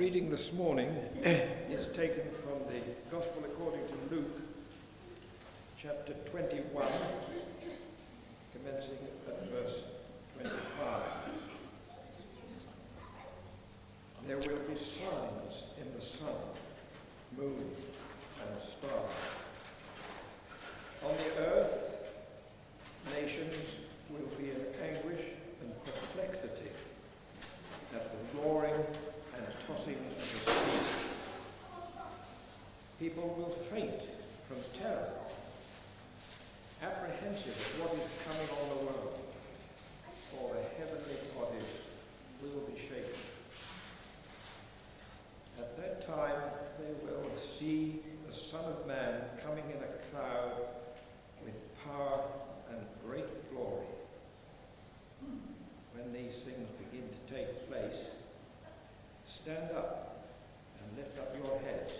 reading this morning is taken from the Gospel according to Luke, chapter 21, commencing at verse 25. There will be signs in the sun, moon, and stars. On the earth, nations will be in anguish and perplexity at the roaring of the sea. People will faint from terror, apprehensive of what is coming on the world, for the heavenly bodies will be shaken. At that time they will see the Son of Man coming in a cloud with power and great glory. When these things begin to take place, stand up and lift up your heads,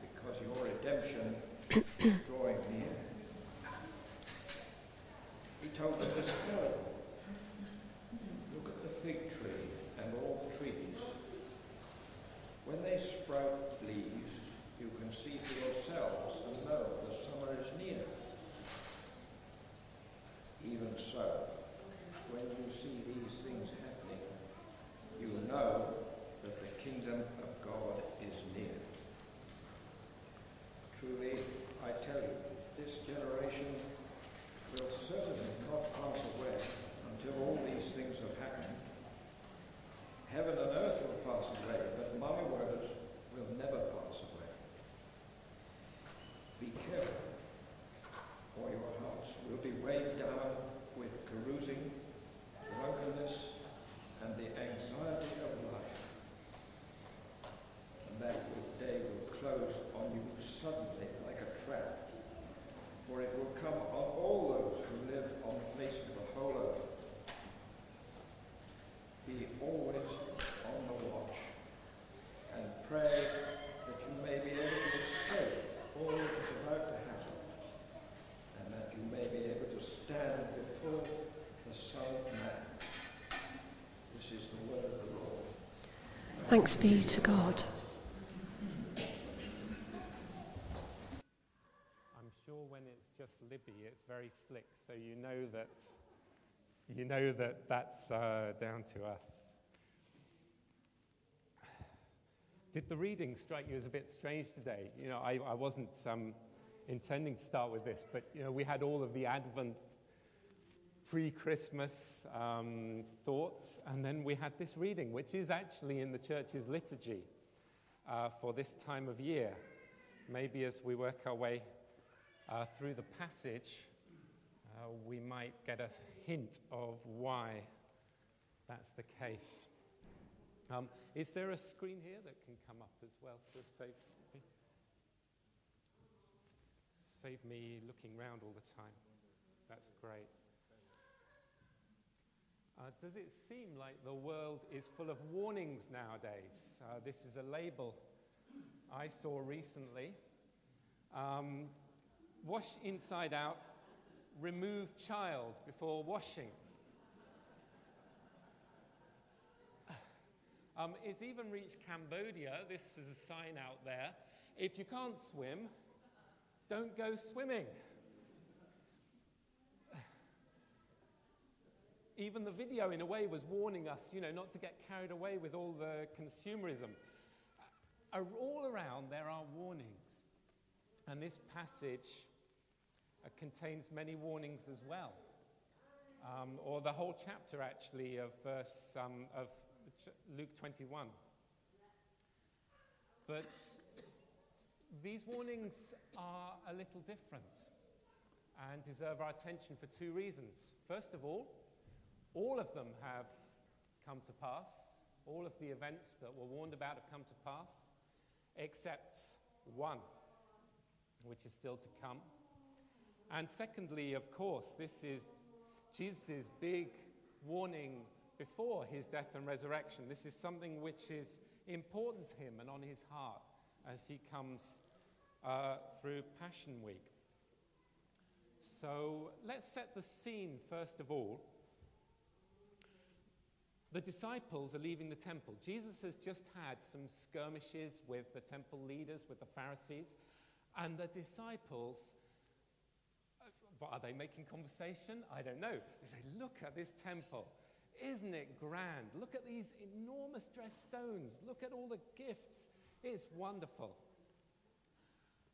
because your redemption is drawing near. He told them this parable. Look at the fig tree and all the trees. When they sprout leaves, you can see for yourselves and know the summer is near. Even so, when you see these things happening, you will know that the kingdom of God is near. Truly, I tell you, this generation will certainly not pass away until all these things have happened. Heaven and earth will pass away, but my words will never pass away. Be careful, or your hearts will be weighed down with carousing, drunkenness, and the anxiety of life. And that day will close on you suddenly like a trap, for it will come on all those who live on the face of the whole earth. Be always on the watch and pray that you may be able to escape all that is about to happen and that you may be able to stand before the Son of Man. This is the word of the Lord. Thanks be to God. I'm sure when it's just Libby, it's very slick, so you know that you know that that's uh, down to us. Did the reading strike you as a bit strange today? You know, I, I wasn't um, intending to start with this, but you know, we had all of the Advent pre-Christmas um, thoughts, and then we had this reading, which is actually in the church's liturgy uh, for this time of year. Maybe as we work our way uh, through the passage, uh, we might get a hint of why that's the case. Um, is there a screen here that can come up as well to save me? Save me looking around all the time. That's great. Uh, does it seem like the world is full of warnings nowadays? Uh, this is a label I saw recently. Um, wash inside out, remove child before washing. Um, it's even reached Cambodia. This is a sign out there. If you can't swim, don't go swimming. Even the video, in a way, was warning us, you know, not to get carried away with all the consumerism. All around, there are warnings. And this passage uh, contains many warnings as well. Um, or the whole chapter, actually, of, verse, um, of Luke 21. But these warnings are a little different and deserve our attention for two reasons. First of all, all of them have come to pass. All of the events that were warned about have come to pass, except one, which is still to come. And secondly, of course, this is Jesus' big warning before his death and resurrection. This is something which is important to him and on his heart as he comes uh, through Passion Week. So let's set the scene first of all. The disciples are leaving the temple. Jesus has just had some skirmishes with the temple leaders, with the Pharisees, and the disciples. uh, Are they making conversation? I don't know. They say, Look at this temple. Isn't it grand? Look at these enormous dressed stones. Look at all the gifts. It's wonderful.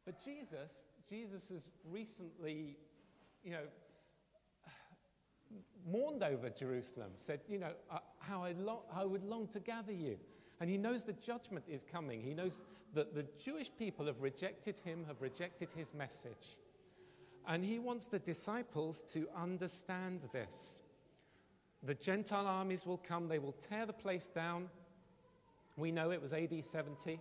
But Jesus, Jesus has recently, you know, mourned over Jerusalem, said, you know, uh, how I, long, I would long to gather you. And he knows the judgment is coming. He knows that the Jewish people have rejected him, have rejected his message. And he wants the disciples to understand this. The Gentile armies will come, they will tear the place down. We know it was AD 70.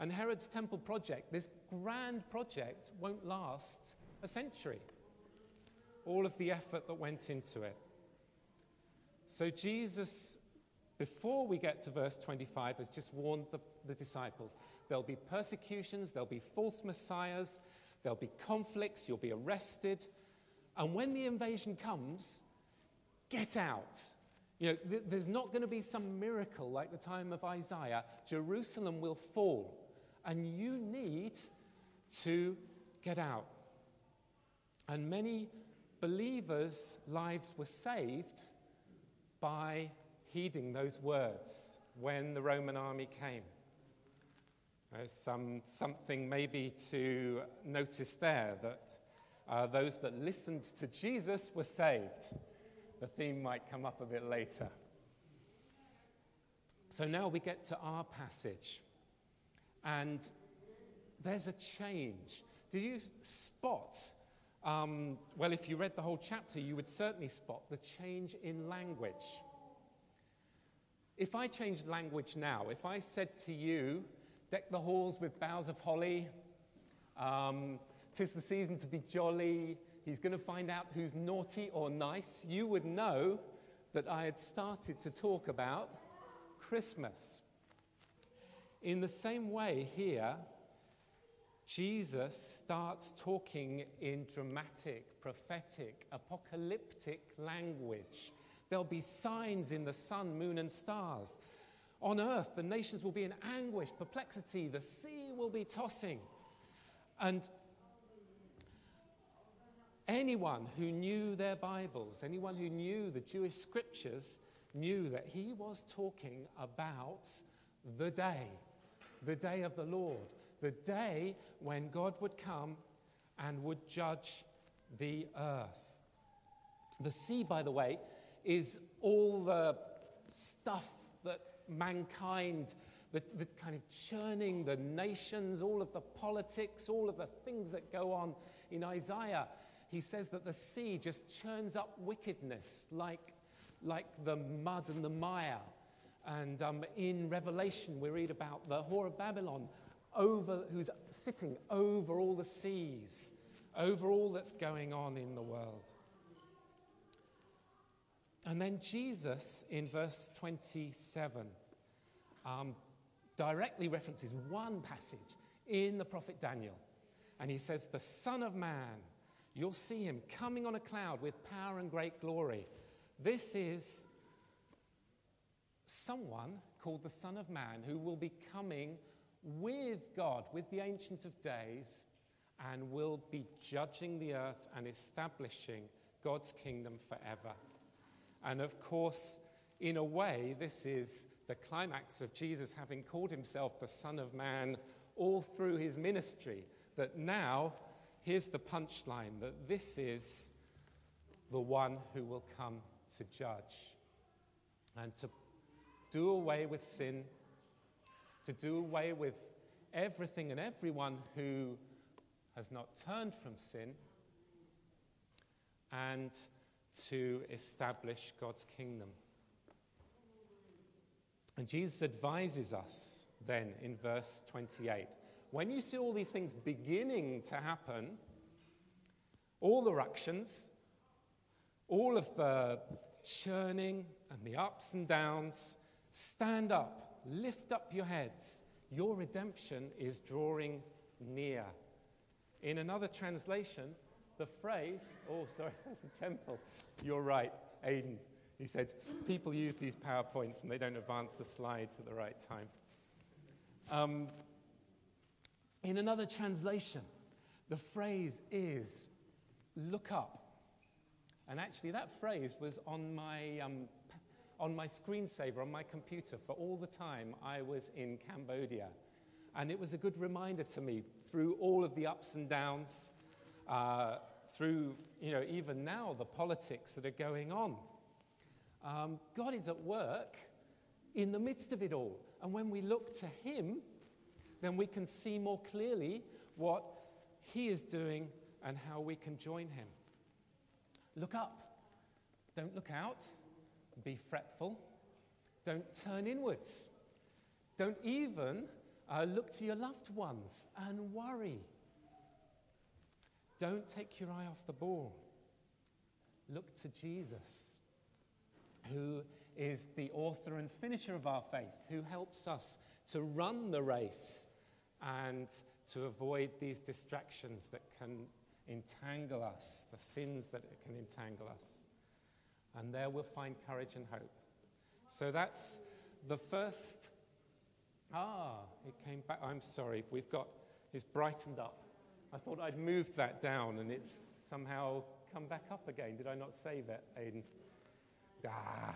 And Herod's temple project, this grand project, won't last a century. All of the effort that went into it. So Jesus, before we get to verse 25, has just warned the, the disciples there'll be persecutions, there'll be false messiahs, there'll be conflicts, you'll be arrested. And when the invasion comes, get out. You know, th- there's not going to be some miracle like the time of Isaiah. Jerusalem will fall, and you need to get out. And many believers' lives were saved by heeding those words when the Roman army came. There's some, something maybe to notice there that uh, those that listened to Jesus were saved. The theme might come up a bit later. So now we get to our passage. And there's a change. Did you spot? Um, well, if you read the whole chapter, you would certainly spot the change in language. If I changed language now, if I said to you, deck the halls with boughs of holly, um, tis the season to be jolly, he's going to find out who's naughty or nice, you would know that I had started to talk about Christmas. In the same way, here, Jesus starts talking in dramatic, prophetic, apocalyptic language. There'll be signs in the sun, moon, and stars. On earth, the nations will be in anguish, perplexity, the sea will be tossing. And anyone who knew their Bibles, anyone who knew the Jewish scriptures, knew that he was talking about the day, the day of the Lord, the day when God would come and would judge the earth. The sea, by the way, is all the stuff that mankind, the, the kind of churning the nations, all of the politics, all of the things that go on in Isaiah. He says that the sea just churns up wickedness like, like the mud and the mire. And um, in Revelation, we read about the whore of Babylon, over, who's sitting over all the seas, over all that's going on in the world. And then Jesus, in verse 27, um, directly references one passage in the prophet Daniel. And he says, The Son of Man, you'll see him coming on a cloud with power and great glory. This is someone called the Son of Man who will be coming with God, with the Ancient of Days, and will be judging the earth and establishing God's kingdom forever. And of course, in a way, this is the climax of Jesus having called himself the Son of Man all through his ministry. That now, here's the punchline that this is the one who will come to judge and to do away with sin, to do away with everything and everyone who has not turned from sin, and to establish God's kingdom. And Jesus advises us then in verse 28 when you see all these things beginning to happen, all the ructions, all of the churning and the ups and downs, stand up, lift up your heads. Your redemption is drawing near. In another translation, the phrase, oh, sorry, that's the temple. You're right, Aidan. He said, People use these PowerPoints and they don't advance the slides at the right time. Um, in another translation, the phrase is look up. And actually, that phrase was on my, um, on my screensaver on my computer for all the time I was in Cambodia. And it was a good reminder to me through all of the ups and downs, uh, through, you know, even now, the politics that are going on. Um, God is at work in the midst of it all. And when we look to Him, then we can see more clearly what He is doing and how we can join Him. Look up. Don't look out. Be fretful. Don't turn inwards. Don't even uh, look to your loved ones and worry. Don't take your eye off the ball. Look to Jesus, who is the author and finisher of our faith, who helps us to run the race and to avoid these distractions that can entangle us, the sins that can entangle us. And there we'll find courage and hope. So that's the first. Ah, it came back. I'm sorry. We've got, it's brightened up. I thought I'd moved that down and it's somehow come back up again. Did I not save it, Aidan? Ah.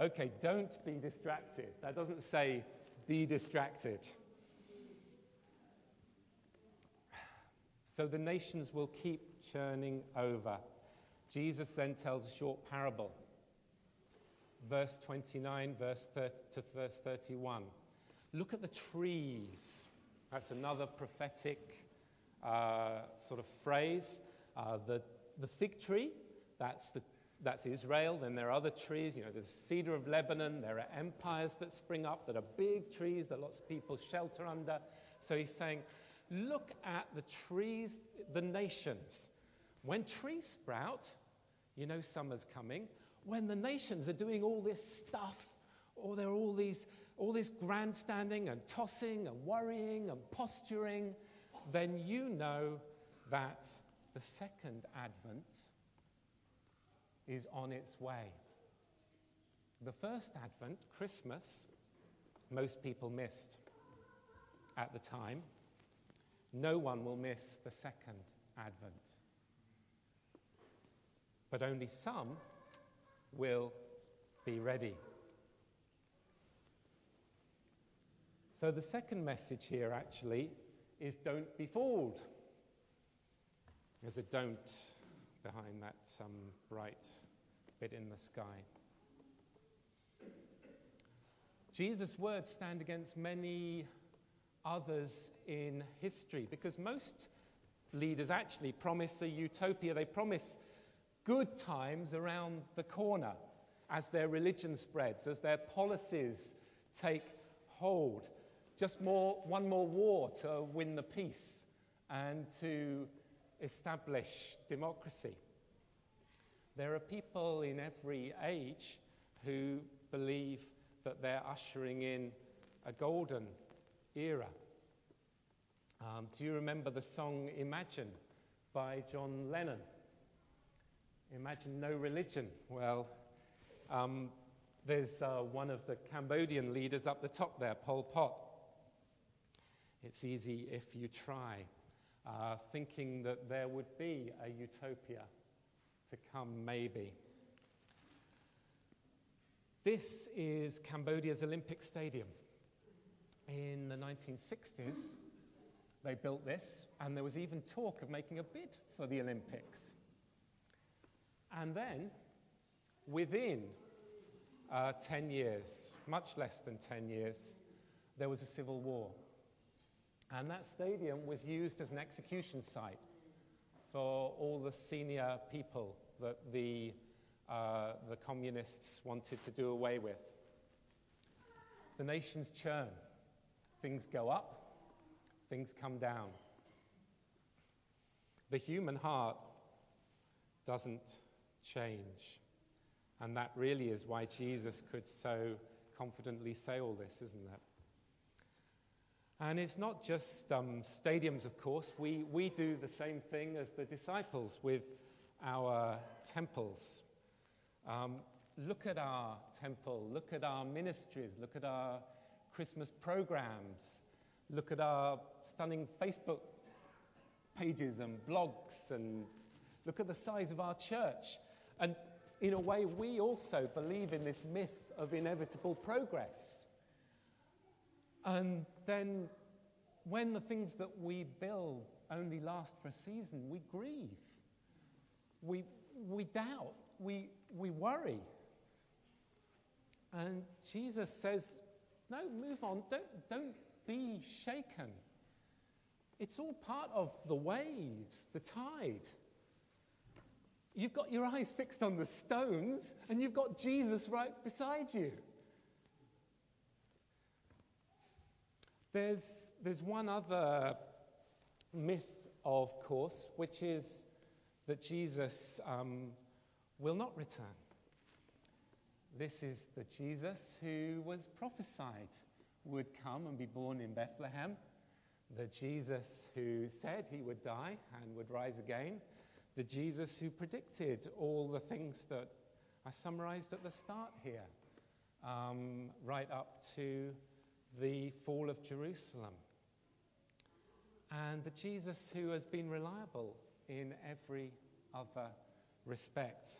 Okay, don't be distracted. That doesn't say be distracted. So the nations will keep churning over. Jesus then tells a short parable. Verse 29 verse 30 to verse 31. Look at the trees. That's another prophetic uh, sort of phrase. Uh, the, the fig tree, that's, the, that's Israel. Then there are other trees. You know, there's cedar of Lebanon. There are empires that spring up that are big trees that lots of people shelter under. So he's saying, Look at the trees, the nations. When trees sprout, you know summer's coming. When the nations are doing all this stuff, or there are all these all this grandstanding and tossing and worrying and posturing, then you know that the second advent is on its way. The first advent, Christmas, most people missed at the time. No one will miss the second advent. But only some will be ready. So, the second message here actually is don't be fooled. There's a don't behind that some bright bit in the sky. Jesus' words stand against many others in history because most leaders actually promise a utopia. They promise good times around the corner as their religion spreads, as their policies take hold. Just more, one more war to win the peace and to establish democracy. There are people in every age who believe that they're ushering in a golden era. Um, do you remember the song Imagine by John Lennon? Imagine no religion. Well, um, there's uh, one of the Cambodian leaders up the top there, Pol Pot. It's easy if you try, uh, thinking that there would be a utopia to come, maybe. This is Cambodia's Olympic Stadium in the 1960s, they built this, and there was even talk of making a bid for the Olympics. And then, within uh, 10 years, much less than 10 years, there was a civil war. And that stadium was used as an execution site for all the senior people that the, uh, the communists wanted to do away with. The nations churn. Things go up, things come down. The human heart doesn't change. And that really is why Jesus could so confidently say all this, isn't it? And it's not just um, stadiums, of course. We, we do the same thing as the disciples with our temples. Um, look at our temple, look at our ministries, look at our Christmas programs, look at our stunning Facebook pages and blogs, and look at the size of our church. And in a way, we also believe in this myth of inevitable progress. And then, when the things that we build only last for a season, we grieve, we, we doubt, we, we worry. And Jesus says, No, move on, don't, don't be shaken. It's all part of the waves, the tide. You've got your eyes fixed on the stones, and you've got Jesus right beside you. There's, there's one other myth, of course, which is that Jesus um, will not return. This is the Jesus who was prophesied would come and be born in Bethlehem, the Jesus who said he would die and would rise again, the Jesus who predicted all the things that I summarized at the start here, um, right up to the fall of Jerusalem. And the Jesus who has been reliable in every other respect.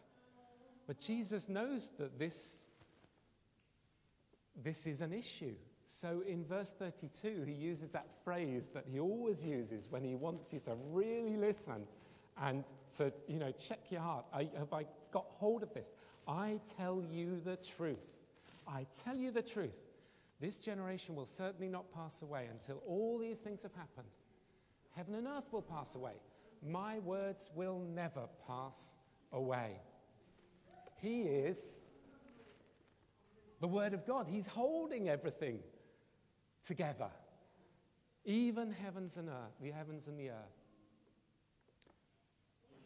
But Jesus knows that this, this is an issue. So in verse 32, he uses that phrase that he always uses when he wants you to really listen and to, you know, check your heart. I, have I got hold of this? I tell you the truth. I tell you the truth. This generation will certainly not pass away until all these things have happened. Heaven and earth will pass away. My words will never pass away. He is the Word of God. He's holding everything together, even heavens and earth, the heavens and the earth.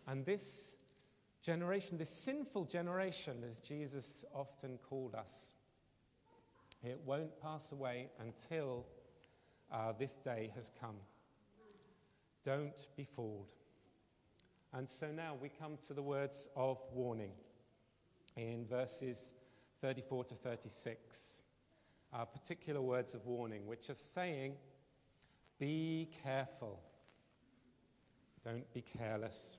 And this generation, this sinful generation, as Jesus often called us, it won't pass away until uh, this day has come. Don't be fooled. And so now we come to the words of warning in verses 34 to 36. Uh, particular words of warning, which are saying, Be careful. Don't be careless.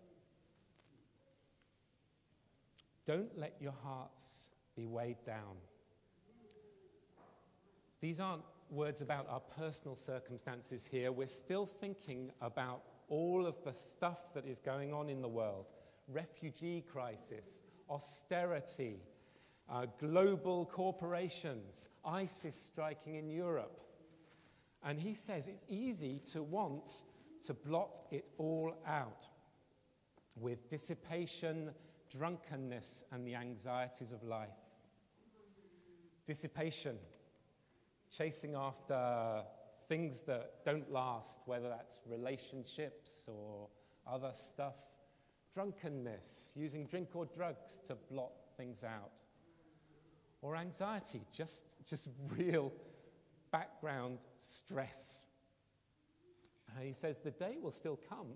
Don't let your hearts be weighed down. These aren't words about our personal circumstances here. We're still thinking about all of the stuff that is going on in the world refugee crisis, austerity, uh, global corporations, ISIS striking in Europe. And he says it's easy to want to blot it all out with dissipation drunkenness, and the anxieties of life. Dissipation, chasing after things that don't last, whether that's relationships or other stuff. Drunkenness, using drink or drugs to blot things out. Or anxiety, just, just real background stress. And he says the day will still come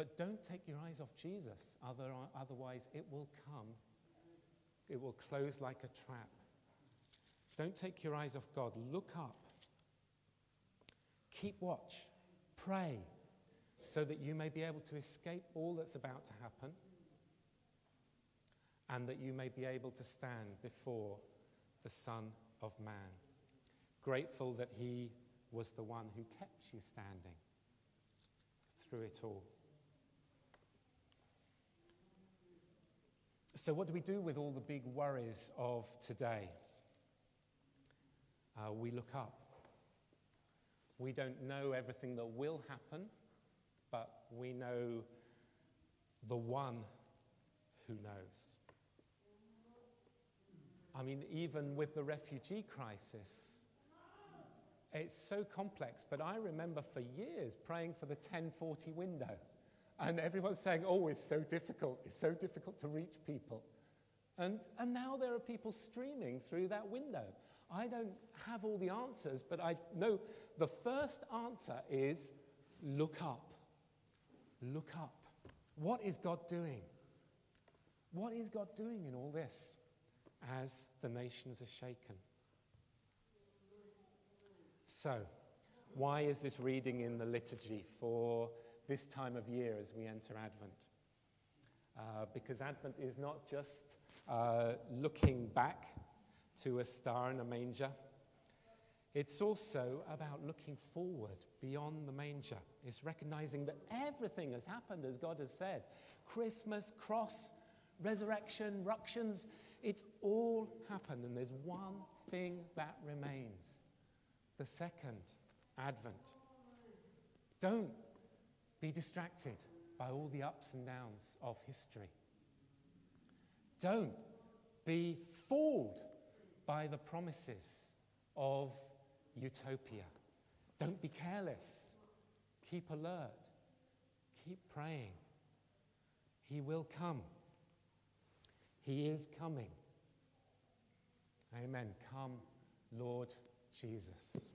but don't take your eyes off Jesus, otherwise, it will come. It will close like a trap. Don't take your eyes off God. Look up. Keep watch. Pray so that you may be able to escape all that's about to happen and that you may be able to stand before the Son of Man. Grateful that He was the one who kept you standing through it all. So, what do we do with all the big worries of today? Uh, we look up. We don't know everything that will happen, but we know the one who knows. I mean, even with the refugee crisis, it's so complex, but I remember for years praying for the 1040 window. And everyone's saying, oh, it's so difficult. It's so difficult to reach people. And, and now there are people streaming through that window. I don't have all the answers, but I know the first answer is look up. Look up. What is God doing? What is God doing in all this as the nations are shaken? So, why is this reading in the liturgy for this time of year as we enter Advent? Uh, because Advent is not just uh, looking back to a star in a manger, it's also about looking forward beyond the manger. It's recognizing that everything has happened as God has said Christmas, cross, resurrection, ructions, it's all happened, and there's one thing that remains the second advent. Don't be distracted by all the ups and downs of history. Don't be fooled by the promises of utopia. Don't be careless. Keep alert. Keep praying. He will come. He is coming. Amen. Come, Lord Jesus.